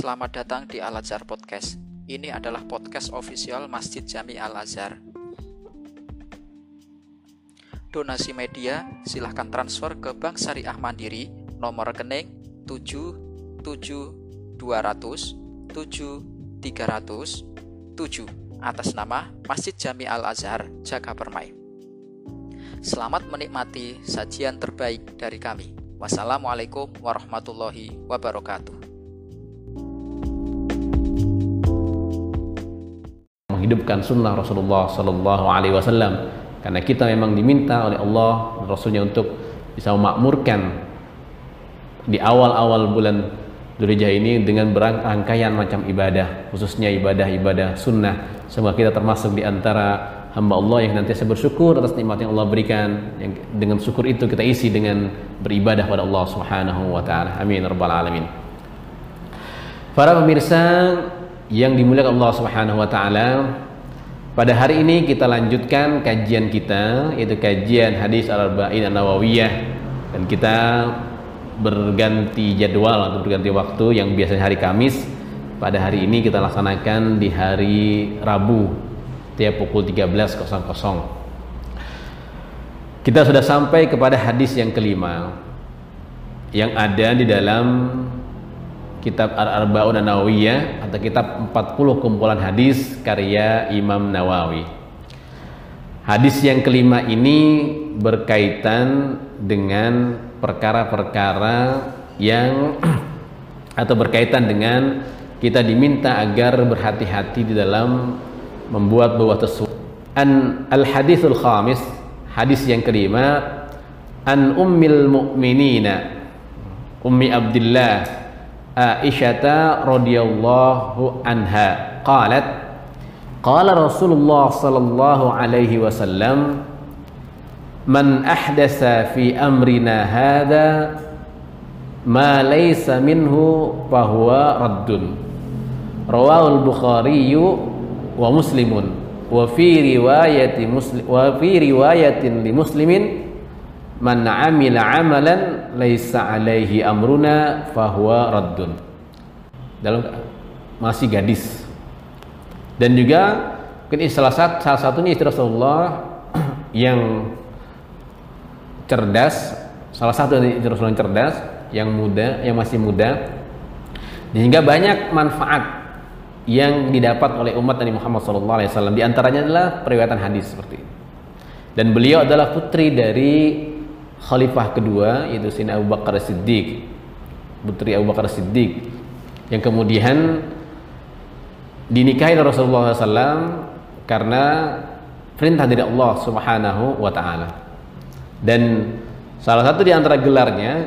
Selamat datang di Al Azhar Podcast. Ini adalah podcast official Masjid Jami Al Azhar. Donasi media silahkan transfer ke Bank Syariah Mandiri nomor rekening 77 200 7 300 7 atas nama Masjid Jami Al Azhar Jaga Permai. Selamat menikmati sajian terbaik dari kami. Wassalamualaikum warahmatullahi wabarakatuh. Menghidupkan sunnah Rasulullah Sallallahu Alaihi Wasallam. Karena kita memang diminta oleh Allah Rasulnya untuk bisa memakmurkan di awal-awal bulan Dzulhijjah ini dengan berangkaian macam ibadah khususnya ibadah-ibadah sunnah. Semoga kita termasuk di antara hamba Allah yang nanti bersyukur atas nikmat yang Allah berikan yang dengan syukur itu kita isi dengan beribadah pada Allah Subhanahu wa taala. Amin rabbal alamin. Para pemirsa yang dimuliakan Allah Subhanahu wa taala. Pada hari ini kita lanjutkan kajian kita yaitu kajian hadis Al-Arba'in An-Nawawiyah. Dan kita berganti jadwal atau berganti waktu yang biasanya hari Kamis. Pada hari ini kita laksanakan di hari Rabu tiap pukul 13.00 kita sudah sampai kepada hadis yang kelima yang ada di dalam kitab Ar-Arba'un Nawawiyah atau kitab 40 kumpulan hadis karya Imam Nawawi. Hadis yang kelima ini berkaitan dengan perkara-perkara yang atau berkaitan dengan kita diminta agar berhati-hati di dalam membuat buah tersebut. An al-hadithul khamis, hadis yang kelima, an ummil mu'minina Ummi Abdullah Aisyah radhiyallahu anha qalat qala Rasulullah sallallahu alaihi wasallam man ahdasa fi amrina hadha ma laysa minhu fahuwa raddun rawahul bukhari wa muslimun wa fi riwayati muslim wa fi riwayatin li muslimin man amila amalan laisa alaihi amruna fahuwa raddun. Dalam masih gadis. Dan juga mungkin salah satu salah satunya istri Rasulullah yang cerdas. Salah satu dari istri Rasulullah yang cerdas yang muda yang masih muda. Sehingga banyak manfaat yang didapat oleh umat Nabi Muhammad SAW di antaranya adalah periwayatan hadis seperti ini. Dan beliau adalah putri dari khalifah kedua yaitu Sayyidina Abu Bakar Siddiq putri Abu Bakar Siddiq yang kemudian dinikahi Rasulullah SAW karena perintah dari Allah Subhanahu wa taala. Dan salah satu di antara gelarnya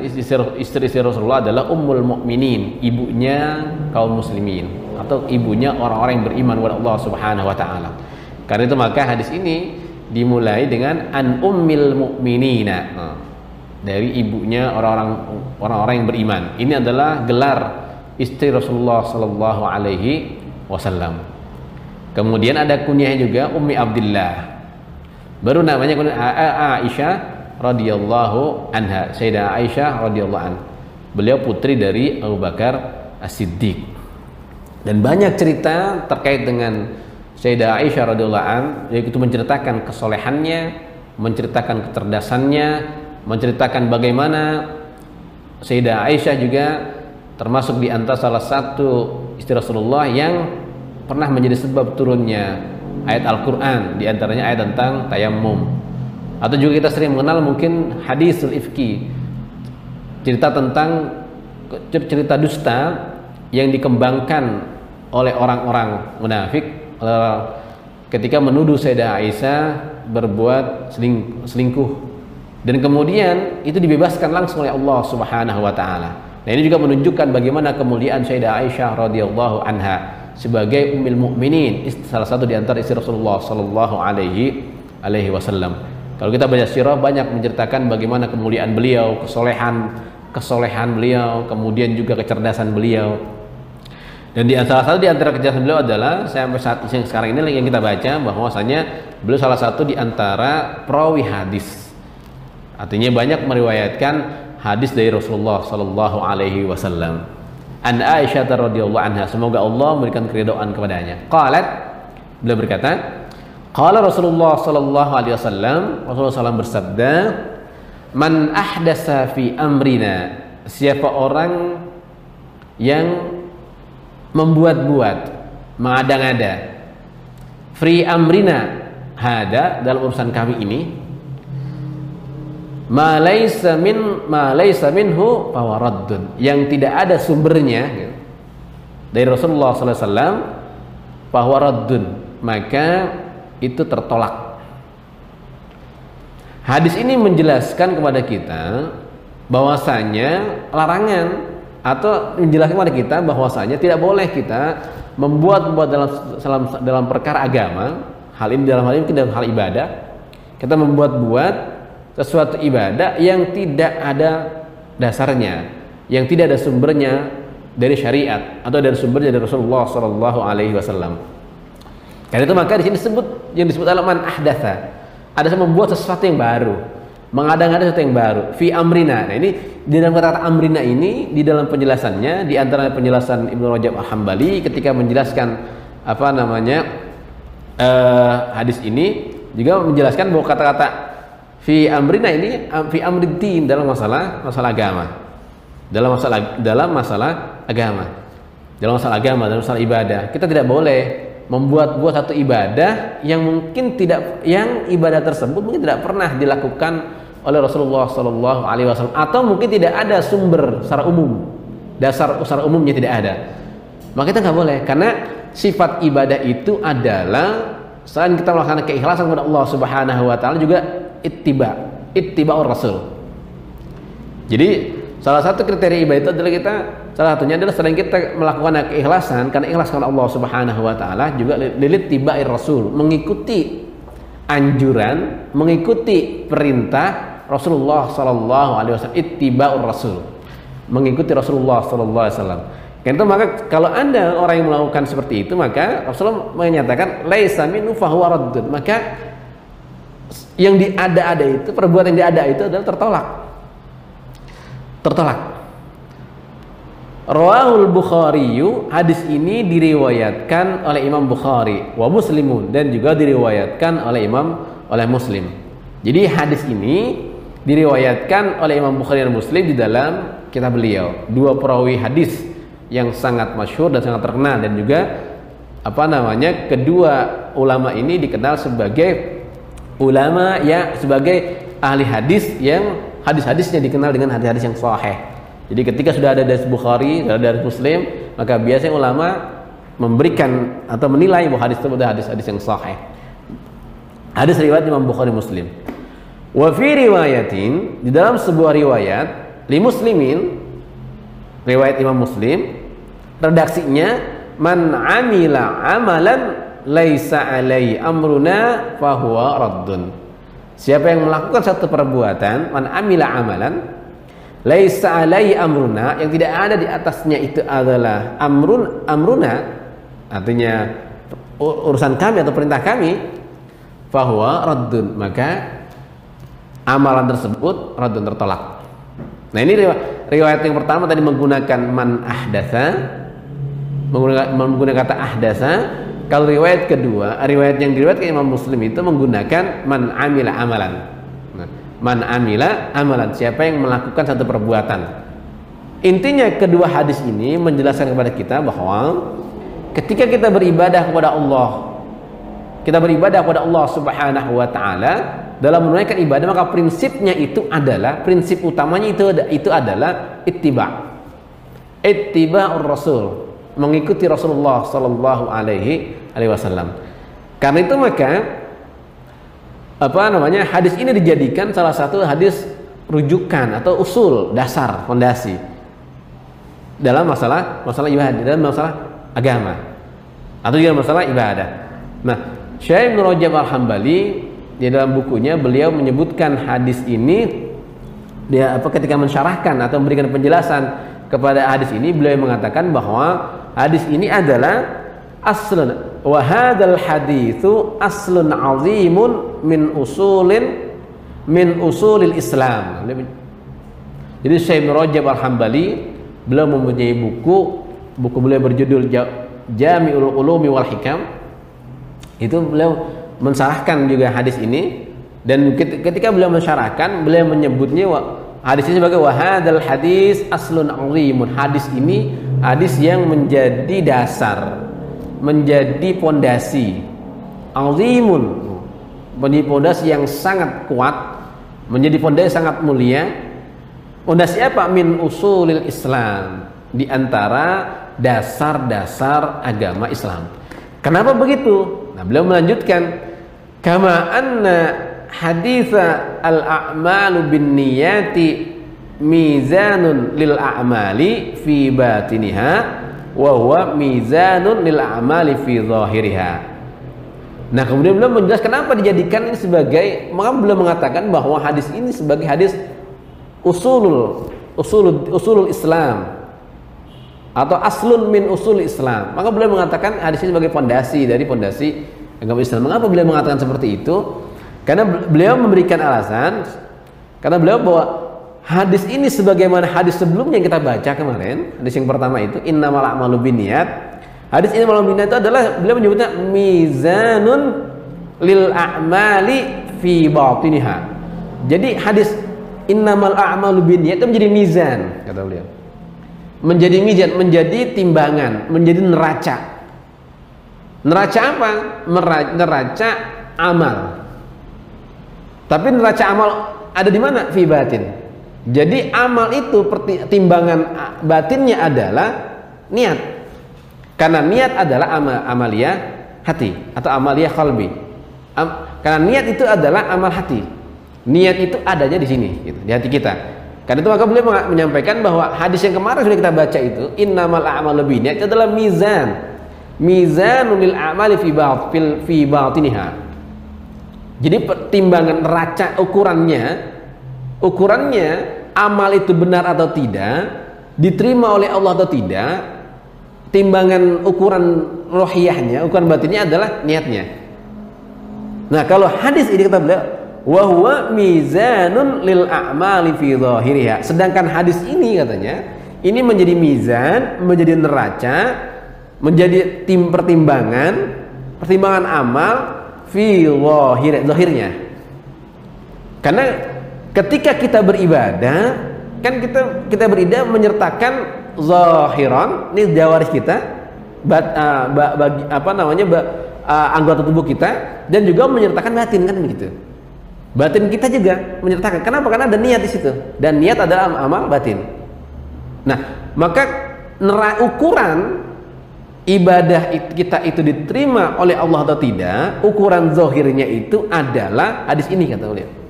istri-istri Rasulullah adalah Ummul Mukminin, ibunya kaum muslimin atau ibunya orang-orang yang beriman kepada Allah Subhanahu wa taala. Karena itu maka hadis ini dimulai dengan an ummil mu'minina nah, dari ibunya orang-orang orang-orang yang beriman. Ini adalah gelar istri Rasulullah Sallallahu Alaihi Wasallam. Kemudian ada kunyahnya juga Ummi Abdullah baru namanya Aisyah radhiyallahu anha. Sayyidah Aisyah radhiyallahu an. Beliau putri dari Abu Bakar As-Siddiq. Dan banyak cerita terkait dengan Sayyidah Aisyah radhiyallahu an yaitu menceritakan kesolehannya, menceritakan kecerdasannya, menceritakan bagaimana Sayyidah Aisyah juga termasuk di antara salah satu istri Rasulullah yang pernah menjadi sebab turunnya ayat Al-Qur'an di antaranya ayat tentang tayammum. Atau juga kita sering mengenal mungkin hadisul ifki. Cerita tentang cerita dusta yang dikembangkan oleh orang-orang munafik ketika menuduh Sayyidah Aisyah berbuat seling, selingkuh dan kemudian itu dibebaskan langsung oleh Allah Subhanahu wa taala. Nah, ini juga menunjukkan bagaimana kemuliaan Sayyidah Aisyah radhiyallahu anha sebagai ummul mukminin, salah satu di antara istri Rasulullah sallallahu alaihi alaihi wasallam. Kalau kita baca sirah banyak menceritakan bagaimana kemuliaan beliau, kesolehan kesolehan beliau, kemudian juga kecerdasan beliau, dan di salah satu di antara kejahatan beliau adalah sampai saat yang sekarang ini yang kita baca bahwasanya beliau salah satu di antara perawi hadis. Artinya banyak meriwayatkan hadis dari Rasulullah Shallallahu Alaihi Wasallam. an Aisyah radhiyallahu anha semoga Allah memberikan keridhaan kepadanya qalat beliau berkata qala Rasulullah sallallahu alaihi wasallam Rasulullah SAW bersabda man ahdasa fi amrina siapa orang yang membuat-buat mengada-ngada free amrina hada dalam urusan kami ini ma laysa min ma laysa minhu fawaraddun yang tidak ada sumbernya gitu, dari Rasulullah wasallam fawaraddun maka itu tertolak. Hadis ini menjelaskan kepada kita bahwasanya larangan atau menjelaskan kepada kita bahwasanya tidak boleh kita membuat-buat dalam dalam dalam perkara agama hal ini dalam hal ini dalam hal ibadah kita membuat-buat sesuatu ibadah yang tidak ada dasarnya, yang tidak ada sumbernya dari syariat atau dari sumbernya dari Rasulullah Shallallahu Alaihi Wasallam. Karena itu maka di sini disebut yang disebut alaman ahdatha, ada membuat sesuatu yang baru, mengadang-adang sesuatu yang baru. Fi amrina. Nah ini di dalam kata-kata amrina ini di dalam penjelasannya di antara penjelasan Ibnu Rajab Al Hambali ketika menjelaskan apa namanya uh, hadis ini juga menjelaskan bahwa kata-kata fi amrina ini fi amriddin dalam masalah masalah agama. Dalam masalah dalam masalah agama. Dalam masalah agama dalam masalah ibadah. Kita tidak boleh membuat-buat satu ibadah yang mungkin tidak yang ibadah tersebut mungkin tidak pernah dilakukan oleh Rasulullah Shallallahu Alaihi Wasallam atau mungkin tidak ada sumber secara umum. Dasar secara umumnya tidak ada. Maka kita nggak boleh karena sifat ibadah itu adalah selain kita melakukan keikhlasan kepada Allah Subhanahu Wa Taala juga ittiba ittiba'ur rasul. Jadi salah satu kriteria ibadah itu adalah kita salah satunya adalah selain kita melakukan keikhlasan karena ikhlas karena Allah Subhanahu wa taala juga lilit tibair rasul mengikuti anjuran mengikuti perintah Rasulullah sallallahu alaihi wasallam ittiba'ur rasul mengikuti Rasulullah sallallahu alaihi wasallam. Karena itu maka kalau anda orang yang melakukan seperti itu maka Rasulullah menyatakan laisa minhu fahuwa maka yang diada-ada itu perbuatan yang diada itu adalah tertolak tertolak Rawahul Bukhari hadis ini diriwayatkan oleh Imam Bukhari wa Muslimun dan juga diriwayatkan oleh Imam oleh Muslim. Jadi hadis ini diriwayatkan oleh Imam Bukhari dan Muslim di dalam kitab beliau. Dua perawi hadis yang sangat masyhur dan sangat terkenal dan juga apa namanya kedua ulama ini dikenal sebagai ulama ya sebagai ahli hadis yang hadis-hadisnya dikenal dengan hadis-hadis yang sahih. Jadi ketika sudah ada dari Bukhari, sudah ada dari Muslim, maka biasanya ulama memberikan atau menilai bahwa hadis itu adalah hadis-hadis yang sahih. Hadis riwayat Imam Bukhari Muslim. Wa fi riwayatin di dalam sebuah riwayat li muslimin riwayat Imam Muslim redaksinya man amila amalan laisa alai amruna fahuwa raddun. Siapa yang melakukan satu perbuatan, man amila amalan laisa alai amruna yang tidak ada di atasnya itu adalah amrun amruna artinya urusan kami atau perintah kami fahuwa raddun maka amalan tersebut raddun tertolak. Nah ini riwayat yang pertama tadi menggunakan man ahdasa menggunakan, menggunakan kata ahdasa kalau riwayat kedua, riwayat yang diriwayatkan Imam Muslim itu menggunakan man amila amalan. Nah, man amila amalan, siapa yang melakukan satu perbuatan. Intinya kedua hadis ini menjelaskan kepada kita bahwa ketika kita beribadah kepada Allah, kita beribadah kepada Allah Subhanahu wa taala dalam menunaikan ibadah maka prinsipnya itu adalah prinsip utamanya itu itu adalah ittiba. Ittiba'ur Rasul mengikuti Rasulullah Sallallahu Alaihi Wasallam. Karena itu maka apa namanya hadis ini dijadikan salah satu hadis rujukan atau usul dasar fondasi dalam masalah masalah ibadah dalam masalah agama atau dalam masalah ibadah. Nah, Syekh Ibnu Rajab Al-Hambali di dalam bukunya beliau menyebutkan hadis ini dia apa ketika mensyarahkan atau memberikan penjelasan kepada hadis ini beliau mengatakan bahwa Hadis ini adalah aslun. Wa hadzal haditsu aslun azimun min usulin min usulil Islam. Jadi Syekh Rajab Al-Hambali beliau mempunyai buku buku beliau berjudul Jami'ul Ulumi wal Hikam. Itu beliau mensarahkan juga hadis ini. Dan ketika beliau mensyarahkan beliau menyebutnya hadis ini sebagai wahadal hadis aslun azimun. Hadis ini hadis yang menjadi dasar menjadi pondasi azimun. Menjadi pondasi yang sangat kuat menjadi pondasi sangat mulia. Pondasi apa? Min usulil Islam. Di antara dasar-dasar agama Islam. Kenapa begitu? Nah beliau melanjutkan kama anna haditha al-a'malu bin niyati mizanun lil a'mali fi batiniha wa huwa mizanun lil a'mali fi zahiriha Nah kemudian beliau menjelaskan kenapa dijadikan ini sebagai maka beliau mengatakan bahwa hadis ini sebagai hadis usulul usulul usulul Islam atau aslun min usul Islam. Maka beliau mengatakan hadis ini sebagai pondasi dari pondasi agama Islam. Mengapa beliau mengatakan seperti itu? Karena beliau memberikan alasan karena beliau bahwa hadis ini sebagaimana hadis sebelumnya yang kita baca kemarin, hadis yang pertama itu innamal a'malu binniyat Hadis ini malam bina itu adalah beliau menyebutnya mizanun lil a'mali fi batiniha. Jadi hadis innamal a'malu binniyat itu menjadi mizan kata beliau. Menjadi mizan, menjadi timbangan, menjadi neraca. Neraca apa? Neraca amal. Tapi neraca amal ada di mana? Fi batin. Jadi amal itu timbangan batinnya adalah niat karena niat adalah amal amalia hati atau amalia kalbi. Am, karena niat itu adalah amal hati. Niat itu adanya di sini, gitu, di hati kita. Karena itu maka beliau menyampaikan bahwa hadis yang kemarin sudah kita baca itu innamal a'mal lebih niat itu adalah mizan. Mizanul amali fi batil fi batiniha. Jadi pertimbangan neraca ukurannya ukurannya amal itu benar atau tidak, diterima oleh Allah atau tidak, timbangan ukuran rohiyahnya, ukuran batinnya adalah niatnya. Nah, kalau hadis ini kata beliau, wa huwa mizanun lil a'mali fi dhahiriha. Sedangkan hadis ini katanya, ini menjadi mizan, menjadi neraca, menjadi tim pertimbangan, pertimbangan amal fi zahirnya. Karena ketika kita beribadah, kan kita kita beribadah menyertakan zahiran ini jawaris kita bat, uh, ba, bagi, apa namanya ba, uh, anggota tubuh kita dan juga menyertakan batin kan begitu. Batin kita juga menyertakan. Kenapa? Karena ada niat di situ. Dan niat adalah amal batin. Nah maka nera ukuran ibadah kita itu diterima oleh Allah atau tidak ukuran zohirnya itu adalah hadis ini kata beliau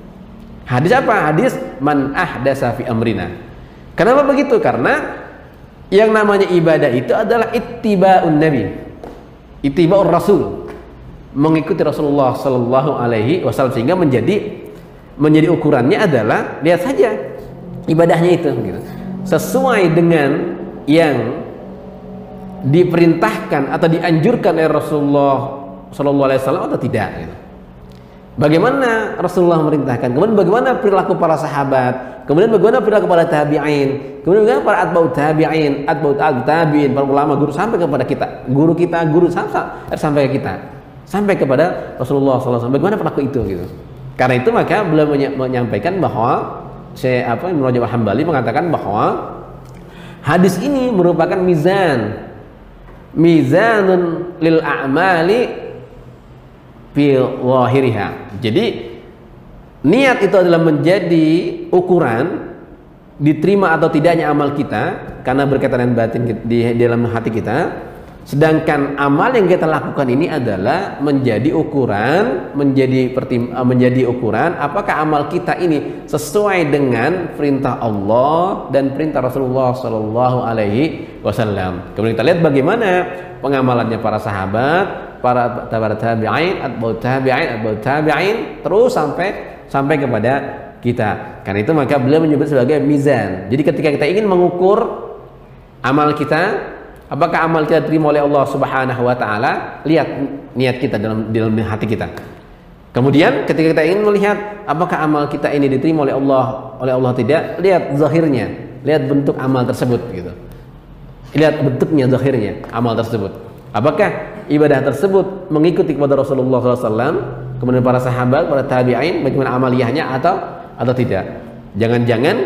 hadis apa? Hadis man ahdasa fi amrina. Kenapa begitu? Karena yang namanya ibadah itu adalah ittiba'un nabi. Ittiba'ur rasul. Mengikuti Rasulullah Shallallahu Alaihi Wasallam sehingga menjadi menjadi ukurannya adalah lihat saja ibadahnya itu gitu. sesuai dengan yang diperintahkan atau dianjurkan oleh Rasulullah Shallallahu Alaihi Wasallam atau tidak gitu. Bagaimana Rasulullah memerintahkan? Kemudian bagaimana perilaku para sahabat? Kemudian bagaimana perilaku para tabi'in? Kemudian bagaimana para atba'ut tabi'in, atba'ut tabi'in, para ulama guru sampai kepada kita, guru kita, guru sampai sampai ke kita, sampai kepada Rasulullah SAW. Bagaimana perilaku itu gitu? Karena itu maka beliau menyampaikan bahwa saya apa Ibnu Rajab Hambali mengatakan bahwa hadis ini merupakan mizan mizanun lil a'mali fi wahiriha. Jadi niat itu adalah menjadi ukuran diterima atau tidaknya amal kita karena berkaitan dengan batin di, di dalam hati kita. Sedangkan amal yang kita lakukan ini adalah menjadi ukuran, menjadi pertim, eh, menjadi ukuran apakah amal kita ini sesuai dengan perintah Allah dan perintah Rasulullah Shallallahu Alaihi Wasallam. Kemudian kita lihat bagaimana pengamalannya para sahabat, para tabi'in, tabi'in, atba'ut tabi'in terus sampai sampai kepada kita. Karena itu maka beliau menyebut sebagai mizan. Jadi ketika kita ingin mengukur amal kita, apakah amal kita terima oleh Allah Subhanahu wa taala, lihat niat kita dalam dalam hati kita. Kemudian ketika kita ingin melihat apakah amal kita ini diterima oleh Allah oleh Allah tidak, lihat zahirnya. lihat bentuk amal tersebut gitu. Lihat bentuknya zahirnya amal tersebut. Apakah ibadah tersebut mengikuti kepada Rasulullah SAW, kemudian para sahabat, para tabi'in, bagaimana amaliyahnya atau atau tidak? Jangan-jangan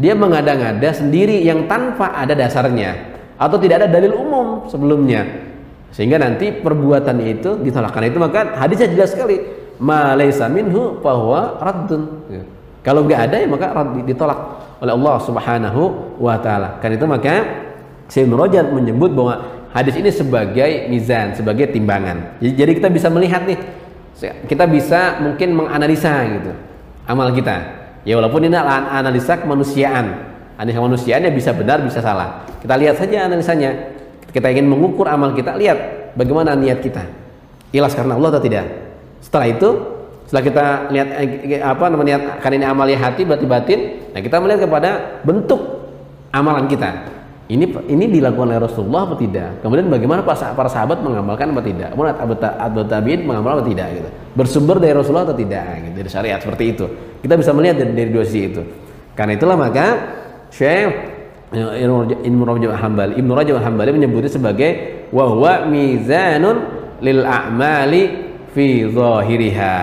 dia mengada-ngada sendiri yang tanpa ada dasarnya atau tidak ada dalil umum sebelumnya sehingga nanti perbuatan itu ditolak karena itu maka hadisnya jelas sekali ma laisa minhu bahwa raddun ya. kalau nggak ada ya maka ditolak oleh Allah Subhanahu wa taala karena itu maka Syekh Rajab menyebut bahwa hadis ini sebagai mizan sebagai timbangan jadi, jadi kita bisa melihat nih kita bisa mungkin menganalisa gitu amal kita Ya walaupun ini analisa kemanusiaan. Analisa kemanusiaannya bisa benar, bisa salah. Kita lihat saja analisanya. Kita ingin mengukur amal kita, lihat bagaimana niat kita. Ikhlas karena Allah atau tidak. Setelah itu, setelah kita lihat eh, apa namanya kan ini amalnya hati berarti batin, nah kita melihat kepada bentuk amalan kita ini ini dilakukan oleh Rasulullah atau tidak? Kemudian bagaimana para sahabat mengamalkan atau tidak? Kemudian Abu Tabiin mengamalkan atau tidak? Gitu. Bersumber dari Rasulullah atau tidak? Gitu. Dari syariat seperti itu. Kita bisa melihat dari, dari dua sisi itu. Karena itulah maka Syekh Ibnu Rajab Hambali Ibnu Rajab Hambali menyebutnya sebagai wahwa mizanun lil a'mali fi zahiriha.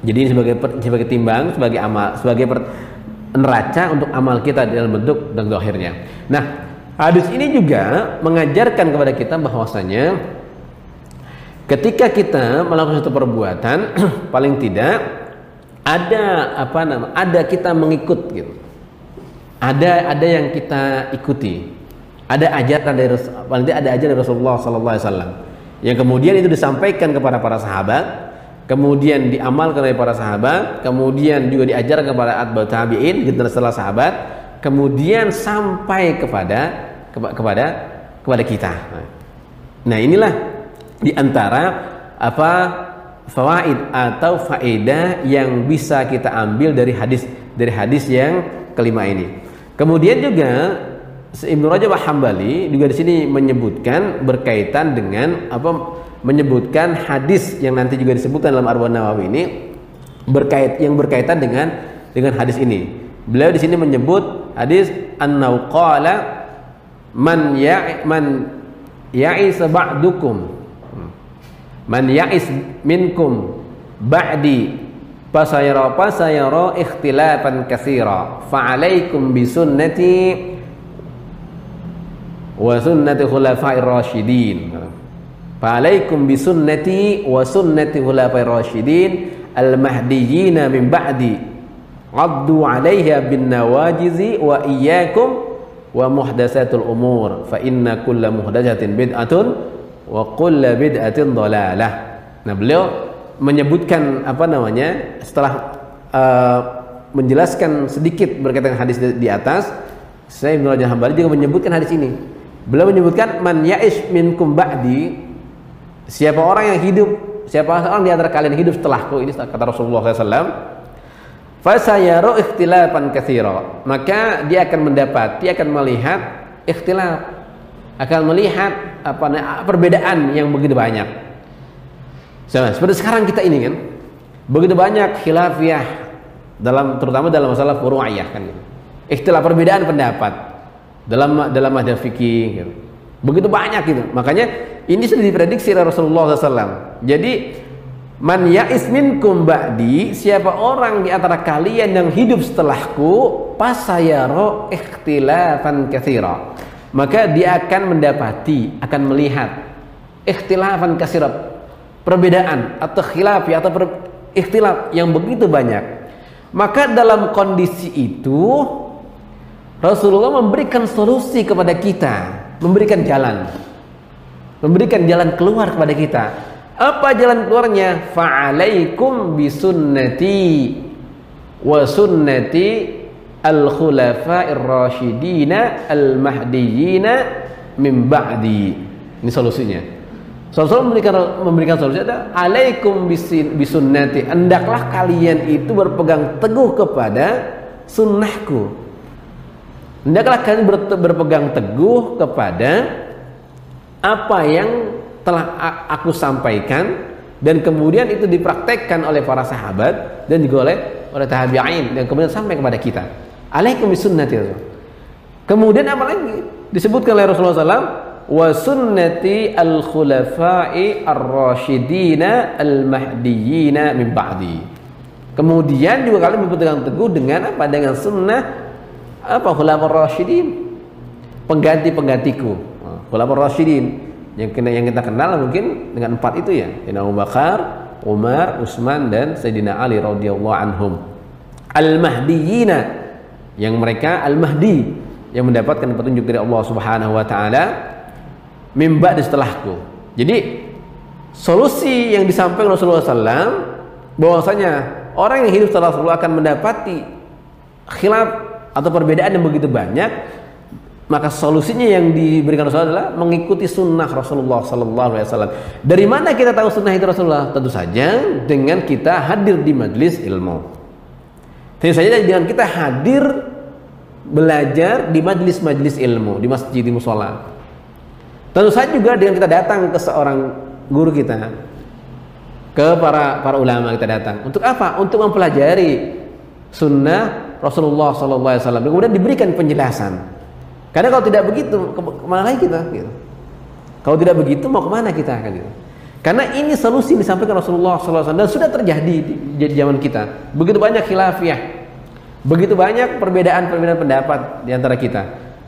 Jadi ini sebagai sebagai timbang, sebagai amal, sebagai per, neraca untuk amal kita dalam bentuk dan zahirnya. Nah, hadis ini juga mengajarkan kepada kita bahwasanya ketika kita melakukan satu perbuatan paling tidak ada apa nama ada kita mengikut gitu. Ada ada yang kita ikuti. Ada ajaran dari paling tidak ada ajaran dari Rasulullah Sallallahu Alaihi Wasallam. Yang kemudian itu disampaikan kepada para sahabat kemudian diamalkan oleh para sahabat, kemudian juga diajarkan kepada atba'ut tabi'in generasi setelah sahabat, kemudian sampai kepada kepada kepada kita. Nah, inilah di antara apa fawaid atau faedah yang bisa kita ambil dari hadis dari hadis yang kelima ini. Kemudian juga Ibnu Rajab Hambali juga di sini menyebutkan berkaitan dengan apa menyebutkan hadis yang nanti juga disebutkan dalam Arba'un Nawawi ini berkait yang berkaitan dengan dengan hadis ini. Beliau di sini menyebut hadis annau qala man ya man ya'is ba'dukum man ya'is minkum ba'di fasayara fasayara ikhtilafan katsira fa'alaikum bi sunnati wa sunnati khulafa'ir rasyidin Fa'alaikum bisunnati wa sunnati khulafai rasyidin al-mahdiyyin min ba'di. Addu 'alaiha bin nawajizi wa iyyakum wa muhdatsatul umur fa inna kulla muhdatsatin bid'atun wa kulla bid'atin dhalalah. Nah, beliau menyebutkan apa namanya setelah uh, menjelaskan sedikit berkaitan hadis di, di atas, saya Ibnu Rajab Hambali juga menyebutkan hadis ini. Beliau menyebutkan man ya'ish minkum ba'di Siapa orang yang hidup, siapa orang di antara kalian hidup setelahku ini kata Rasulullah SAW. Fasayaru ikhtilafan kathira. Maka dia akan mendapat, dia akan melihat ikhtilaf, akan melihat apa perbedaan yang begitu banyak. Sama, seperti sekarang kita ini kan, begitu banyak khilafiyah dalam terutama dalam masalah furu'iyah kan gitu. Ikhtilaf perbedaan pendapat dalam dalam madhab fikih gitu. Begitu banyak gitu. Makanya ini sudah diprediksi oleh Rasulullah SAW. Jadi man ya'is minkum ba'di siapa orang di antara kalian yang hidup setelahku pasayaro ikhtilafan katsira. Maka dia akan mendapati, akan melihat ikhtilafan katsira. Perbedaan atau khilaf atau per, ikhtilaf yang begitu banyak. Maka dalam kondisi itu Rasulullah memberikan solusi kepada kita memberikan jalan. Memberikan jalan keluar kepada kita. Apa jalan keluarnya? Fa'alaikum bisunnati wa sunnati al khulafa'ir rasyidina al mahdiyina min ba'di. Ini solusinya. Rasulullah memberikan memberikan solusi ada alaikum bisunnati. Hendaklah kalian itu berpegang teguh kepada sunnahku Hendaklah kalian berpegang teguh kepada apa yang telah aku sampaikan dan kemudian itu dipraktekkan oleh para sahabat dan juga oleh oleh tabi'in dan kemudian sampai kepada kita. Alaikum bisunnati Kemudian apa lagi? Disebutkan oleh Rasulullah SAW wa sunnati al khulafai ar rashidina al mahdiyina min ba'di. Kemudian juga kalian berpegang teguh dengan apa? Dengan sunnah apa khulafar rasyidin pengganti-penggantiku. Khulafar rasyidin yang kita yang kita kenal mungkin dengan empat itu ya. Abu Bakar, Umar, Utsman dan Sayyidina Ali radhiyallahu anhum. Al-Mahdiyina yang mereka Al-Mahdi yang mendapatkan petunjuk dari Allah Subhanahu wa taala mimba di setelahku. Jadi solusi yang disampaikan Rasulullah SAW bahwasanya orang yang hidup setelah Rasulullah akan mendapati khilaf atau perbedaan yang begitu banyak maka solusinya yang diberikan Rasulullah adalah mengikuti sunnah Rasulullah Sallallahu Alaihi Wasallam. Dari mana kita tahu sunnah itu Rasulullah? Tentu saja dengan kita hadir di majelis ilmu. Tentu saja dengan kita hadir belajar di majelis-majelis ilmu, di masjid, di musola. Tentu saja juga dengan kita datang ke seorang guru kita, ke para para ulama kita datang. Untuk apa? Untuk mempelajari sunnah Rasulullah Wasallam. Kemudian diberikan penjelasan karena kalau tidak begitu, ke ke mana lagi kita? Gitu. Kalau tidak begitu, mau ke mana kita? Kan, gitu. Karena ini solusi disampaikan Rasulullah SAW dan sudah terjadi di, zaman kita. Begitu banyak khilafiyah, begitu banyak perbedaan-perbedaan pendapat di antara kita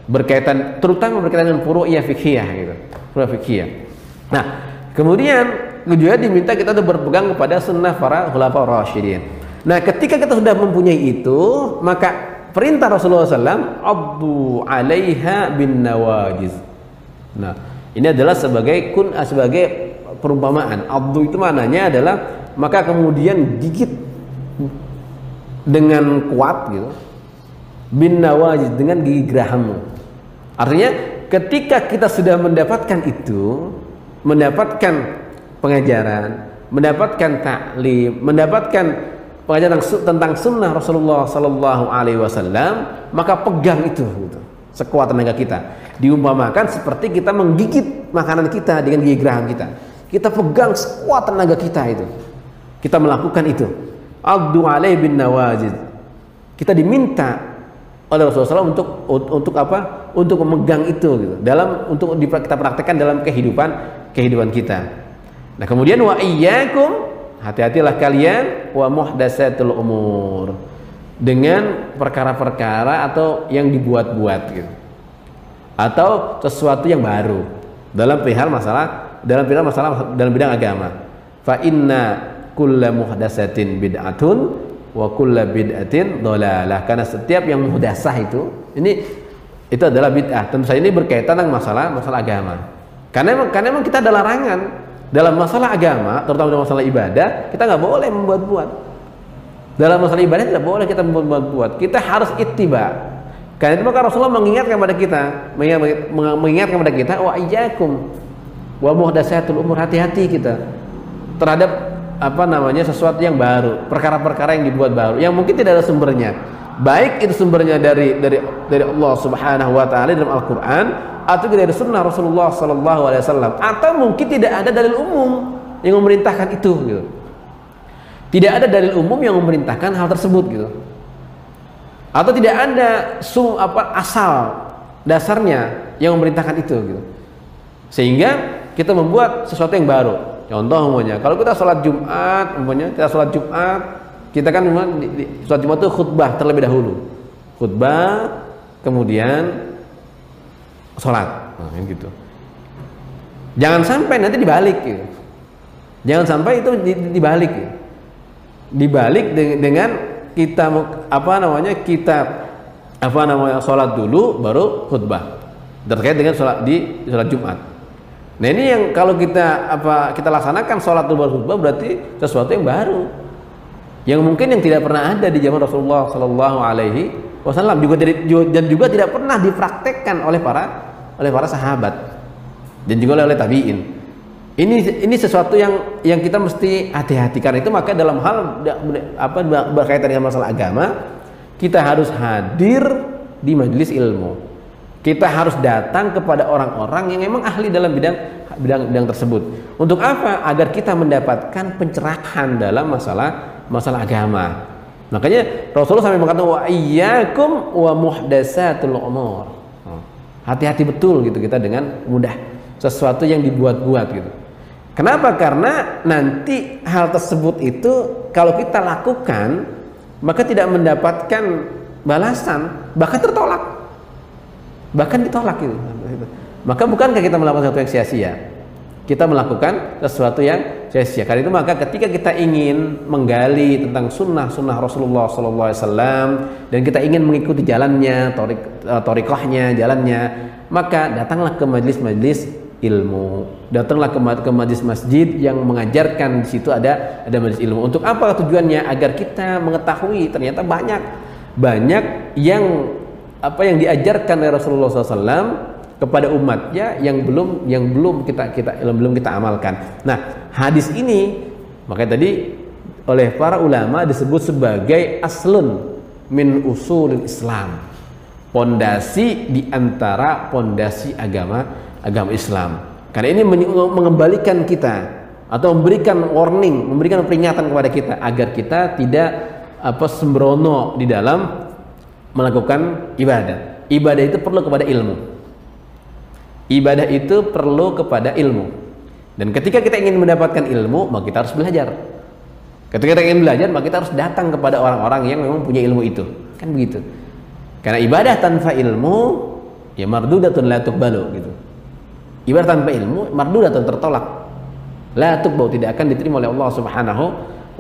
berkaitan, terutama berkaitan dengan furu'iyah fikhiyah gitu, furu'iyah fikhiyah. Nah, kemudian juga diminta kita untuk berpegang kepada sunnah para khulafa rasyidin. Nah, ketika kita sudah mempunyai itu, maka perintah Rasulullah SAW abdu alaiha bin nawajiz. Nah ini adalah sebagai kun ah, sebagai perumpamaan. Abdu itu maknanya adalah maka kemudian gigit dengan kuat gitu. Bin nawajiz dengan gigi gerahammu artinya ketika kita sudah mendapatkan itu mendapatkan pengajaran mendapatkan taklim mendapatkan pengajaran tentang sunnah Rasulullah Sallallahu Alaihi Wasallam maka pegang itu gitu, sekuat tenaga kita. Diumpamakan seperti kita menggigit makanan kita dengan gigi geraham kita. Kita pegang sekuat tenaga kita itu. Kita melakukan itu. Abdu alaih bin nawajid. Kita diminta oleh Rasulullah untuk untuk apa? Untuk memegang itu gitu. Dalam untuk kita praktekkan dalam kehidupan kehidupan kita. Nah kemudian wa iyyakum hati-hatilah kalian wa muhdatsatul umur. Dengan perkara-perkara atau yang dibuat-buat gitu. Atau sesuatu yang baru. Dalam perihal masalah dalam perihal masalah dalam bidang agama. Fa inna kulla muhdatsatin bid'atun wa kulla bid'atin dhalalah. Karena setiap yang muhdasah itu ini itu adalah bid'ah. Tentu saja ini berkaitan dengan masalah masalah agama. Karena memang karena memang kita ada larangan dalam masalah agama, terutama dalam masalah ibadah, kita nggak boleh membuat-buat. Dalam masalah ibadah tidak boleh kita membuat-buat. Kita harus ittiba. Karena itu maka Rasulullah mengingatkan kepada kita, mengingatkan kepada kita, wa iyyakum wa muhdatsatul umur hati-hati kita terhadap apa namanya sesuatu yang baru, perkara-perkara yang dibuat baru, yang mungkin tidak ada sumbernya. Baik itu sumbernya dari dari dari Allah Subhanahu wa taala dalam Al-Qur'an atau dari sunnah Rasulullah Sallallahu Alaihi Wasallam atau mungkin tidak ada dalil umum yang memerintahkan itu gitu. Tidak ada dalil umum yang memerintahkan hal tersebut gitu. Atau tidak ada sum apa asal dasarnya yang memerintahkan itu gitu. Sehingga kita membuat sesuatu yang baru. Contoh umumnya, kalau kita sholat Jumat, umumnya kita sholat Jumat, kita kan sholat Jumat itu khutbah terlebih dahulu. Khutbah, kemudian sholat. Nah, gitu. Jangan sampai nanti dibalik gitu. jangan sampai itu dibalik gitu. dibalik dengan kita apa namanya kita apa namanya sholat dulu baru khutbah. Terkait dengan sholat di sholat Jumat. Nah ini yang kalau kita apa kita laksanakan sholat dulu baru khutbah berarti sesuatu yang baru. Yang mungkin yang tidak pernah ada di zaman Rasulullah Shallallahu Alaihi Wasallam juga dari, dan juga tidak pernah dipraktekkan oleh para oleh para sahabat dan juga oleh tabiin. Ini ini sesuatu yang yang kita mesti hati-hati karena itu maka dalam hal apa berkaitan dengan masalah agama kita harus hadir di majelis ilmu. Kita harus datang kepada orang-orang yang memang ahli dalam bidang bidang bidang tersebut. Untuk apa? Agar kita mendapatkan pencerahan dalam masalah masalah agama. Makanya Rasulullah sampai mengatakan wa iyyakum wa muhdatsatul umur. Hati-hati betul gitu kita dengan mudah sesuatu yang dibuat-buat gitu. Kenapa? Karena nanti hal tersebut itu kalau kita lakukan maka tidak mendapatkan balasan, bahkan tertolak. Bahkan ditolak gitu. Maka bukankah kita melakukan sesuatu yang sia-sia? Kita melakukan sesuatu yang sia-sia. Karena itu maka ketika kita ingin menggali tentang sunnah sunnah Rasulullah SAW dan kita ingin mengikuti jalannya, torik, eh, torikohnya, jalannya, maka datanglah ke majlis-majlis ilmu. Datanglah ke, ke majlis masjid yang mengajarkan di situ ada ada majlis ilmu. Untuk apa tujuannya? Agar kita mengetahui ternyata banyak banyak yang apa yang diajarkan oleh Rasulullah SAW kepada umatnya yang belum yang belum kita kita belum kita amalkan. Nah, hadis ini makanya tadi oleh para ulama disebut sebagai aslun min usul Islam. Pondasi di antara pondasi agama agama Islam. Karena ini mengembalikan kita atau memberikan warning, memberikan peringatan kepada kita agar kita tidak apa sembrono di dalam melakukan ibadah. Ibadah itu perlu kepada ilmu Ibadah itu perlu kepada ilmu. Dan ketika kita ingin mendapatkan ilmu, maka kita harus belajar. Ketika kita ingin belajar, maka kita harus datang kepada orang-orang yang memang punya ilmu itu. Kan begitu. Karena ibadah tanpa ilmu, ya mardudatun la tuqbalu gitu. Ibadah tanpa ilmu, mardudatun tertolak. La tuqbalu tidak akan diterima oleh Allah Subhanahu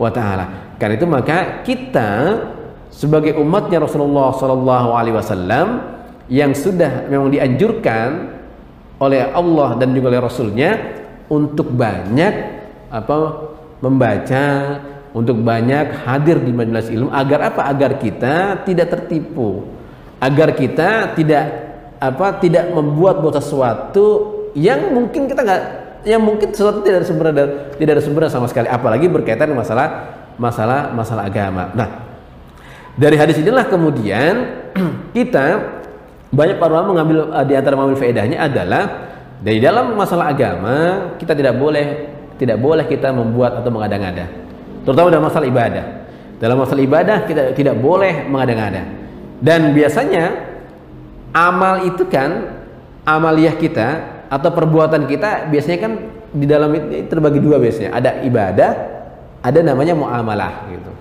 wa taala. Karena itu maka kita sebagai umatnya Rasulullah sallallahu alaihi wasallam yang sudah memang dianjurkan oleh Allah dan juga oleh Rasulnya untuk banyak apa membaca untuk banyak hadir di majelis ilmu. Agar apa? Agar kita tidak tertipu. Agar kita tidak apa tidak membuat buat sesuatu yang mungkin kita nggak yang mungkin sesuatu tidak ada sumber tidak ada sumber sama sekali. Apalagi berkaitan dengan masalah masalah masalah agama. Nah dari hadis inilah kemudian kita banyak para ulama mengambil uh, di antara mengambil faedahnya adalah dari dalam masalah agama kita tidak boleh tidak boleh kita membuat atau mengada-ngada. Terutama dalam masalah ibadah. Dalam masalah ibadah kita tidak boleh mengada-ngada. Dan biasanya amal itu kan amaliyah kita atau perbuatan kita biasanya kan di dalam itu terbagi dua biasanya. Ada ibadah ada namanya muamalah gitu.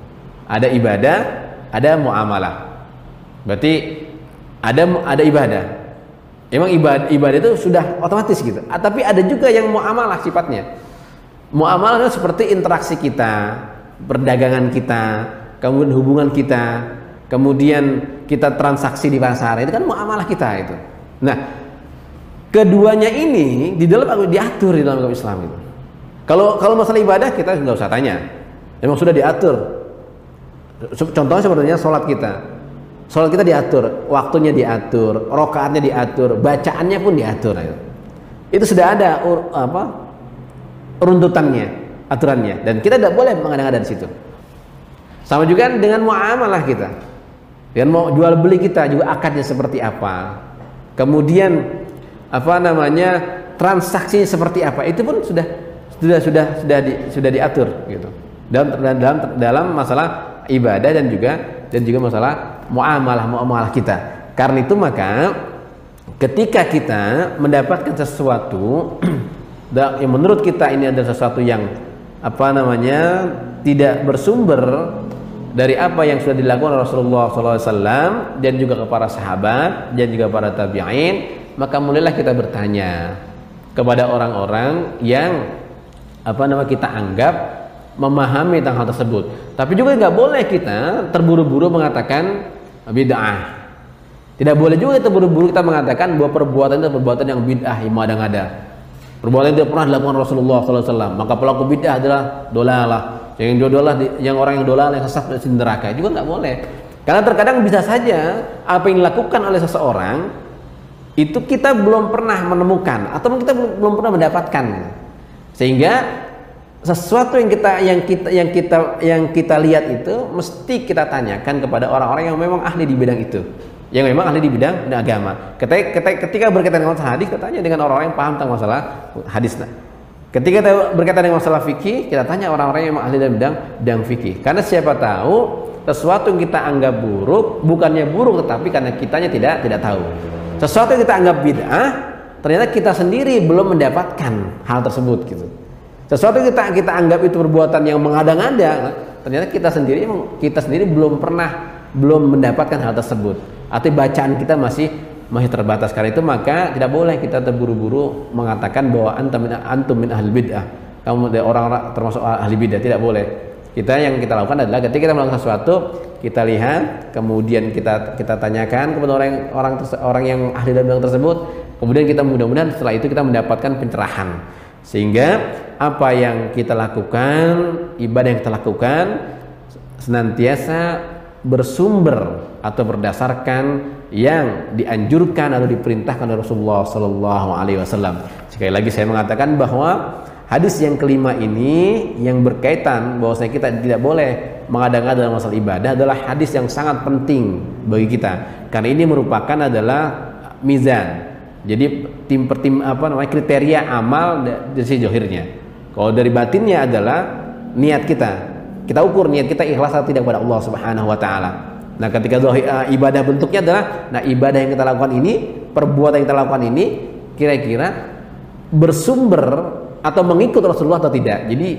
Ada ibadah ada muamalah. Berarti ada ada ibadah. Emang ibadah ibadah itu sudah otomatis gitu. Ah, tapi ada juga yang muamalah sifatnya. Muamalah itu seperti interaksi kita, perdagangan kita, kemudian hubungan kita, kemudian kita transaksi di pasar itu kan muamalah kita itu. Nah, keduanya ini di dalam diatur di dalam agama Islam itu. Kalau kalau masalah ibadah kita nggak usah tanya, memang sudah diatur. Contohnya sepertinya sholat kita, Sholat kita diatur, waktunya diatur, rokaatnya diatur, bacaannya pun diatur. Itu sudah ada apa runtutannya, aturannya, dan kita tidak boleh mengada-ngada di situ. Sama juga dengan muamalah kita, dengan mau jual beli kita juga akadnya seperti apa, kemudian apa namanya transaksinya seperti apa, itu pun sudah sudah sudah sudah di, sudah diatur gitu. Dalam dalam dalam masalah ibadah dan juga dan juga masalah muamalah muamalah kita. Karena itu maka ketika kita mendapatkan sesuatu yang menurut kita ini adalah sesuatu yang apa namanya tidak bersumber dari apa yang sudah dilakukan Rasulullah SAW dan juga kepada sahabat dan juga para tabi'in maka mulailah kita bertanya kepada orang-orang yang apa nama kita anggap memahami tentang hal tersebut tapi juga nggak boleh kita terburu-buru mengatakan bid'ah. Tidak boleh juga kita buru-buru kita mengatakan bahwa perbuatan itu perbuatan yang bid'ah yang ada-ada. Perbuatan tidak pernah dilakukan Rasulullah SAW. Maka pelaku bid'ah adalah dolalah. Yang dolalah, yang orang yang dolalah yang sesat di neraka juga nggak boleh. Karena terkadang bisa saja apa yang dilakukan oleh seseorang itu kita belum pernah menemukan atau kita belum pernah mendapatkan. Sehingga sesuatu yang kita yang kita yang kita yang kita lihat itu mesti kita tanyakan kepada orang-orang yang memang ahli di bidang itu. Yang memang ahli di bidang agama. Ketika, ketika, berkaitan dengan hadis kita tanya dengan orang-orang yang paham tentang masalah hadis. Ketika kita berkaitan dengan masalah fikih kita tanya orang-orang yang memang ahli dalam bidang bidang fikih. Karena siapa tahu sesuatu yang kita anggap buruk bukannya buruk tetapi karena kitanya tidak tidak tahu. Sesuatu yang kita anggap bid'ah ternyata kita sendiri belum mendapatkan hal tersebut gitu sesuatu kita kita anggap itu perbuatan yang mengada-ngada ternyata kita sendiri kita sendiri belum pernah belum mendapatkan hal tersebut. Atau bacaan kita masih masih terbatas. Karena itu maka tidak boleh kita terburu-buru mengatakan bahwa antum min antum min ahli bid'ah. Kamu orang-orang termasuk ahli bid'ah tidak boleh. Kita yang kita lakukan adalah ketika kita melakukan sesuatu kita lihat kemudian kita kita tanyakan kepada orang orang orang yang ahli dalam bidang tersebut. Kemudian kita mudah-mudahan setelah itu kita mendapatkan pencerahan sehingga apa yang kita lakukan ibadah yang kita lakukan senantiasa bersumber atau berdasarkan yang dianjurkan atau diperintahkan oleh Rasulullah Sallallahu Alaihi Wasallam. Sekali lagi saya mengatakan bahwa hadis yang kelima ini yang berkaitan bahwa saya kita tidak boleh mengada-ngada dalam masalah ibadah adalah hadis yang sangat penting bagi kita karena ini merupakan adalah mizan. Jadi tim per tim apa namanya kriteria amal dari sisi johirnya. Kalau dari batinnya adalah niat kita. Kita ukur niat kita ikhlas atau tidak kepada Allah Subhanahu wa taala. Nah, ketika uh, ibadah bentuknya adalah nah ibadah yang kita lakukan ini, perbuatan yang kita lakukan ini kira-kira bersumber atau mengikut Rasulullah atau tidak. Jadi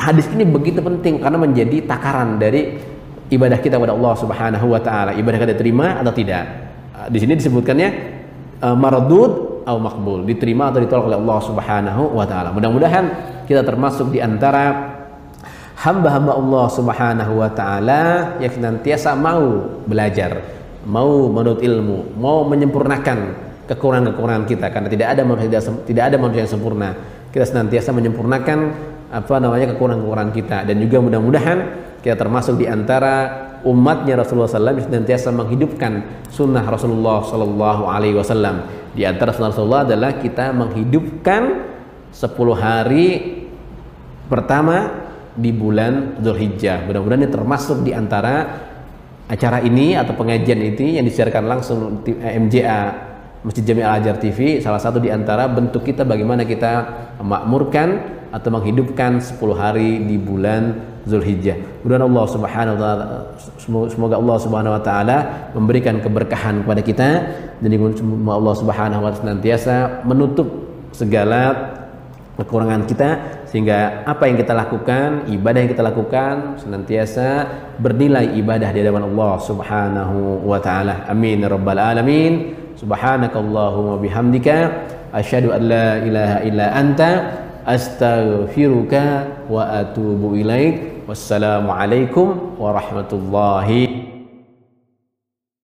hadis ini begitu penting karena menjadi takaran dari ibadah kita kepada Allah Subhanahu wa taala. Ibadah kita diterima atau tidak. Uh, di sini disebutkannya uh, mardud atau makbul, diterima atau ditolak oleh Allah Subhanahu wa taala. Mudah-mudahan kita termasuk di antara hamba-hamba Allah Subhanahu wa taala yang senantiasa mau belajar, mau menurut ilmu, mau menyempurnakan kekurangan-kekurangan kita karena tidak ada manusia tidak ada manusia yang sempurna. Kita senantiasa menyempurnakan apa namanya kekurangan-kekurangan kita dan juga mudah-mudahan kita termasuk di antara umatnya Rasulullah SAW senantiasa menghidupkan sunnah Rasulullah Sallallahu Alaihi Wasallam. Di antara sunnah Rasulullah adalah kita menghidupkan 10 hari pertama di bulan Zulhijjah. Mudah-mudahan ini termasuk di antara acara ini atau pengajian ini yang disiarkan langsung MJA Masjid Jami Al Ajar TV salah satu di antara bentuk kita bagaimana kita memakmurkan atau menghidupkan 10 hari di bulan Zulhijjah. Mudah-mudahan Allah Subhanahu wa taala semoga Allah Subhanahu wa taala memberikan keberkahan kepada kita dan semoga Allah Subhanahu wa taala senantiasa menutup segala kekurangan kita sehingga apa yang kita lakukan, ibadah yang kita lakukan senantiasa bernilai ibadah di hadapan Allah Subhanahu wa taala. Amin rabbal alamin. Subhanakallahumma bihamdika asyhadu an la ilaha illa anta astaghfiruka wa atubu ilaik. Wassalamualaikum warahmatullahi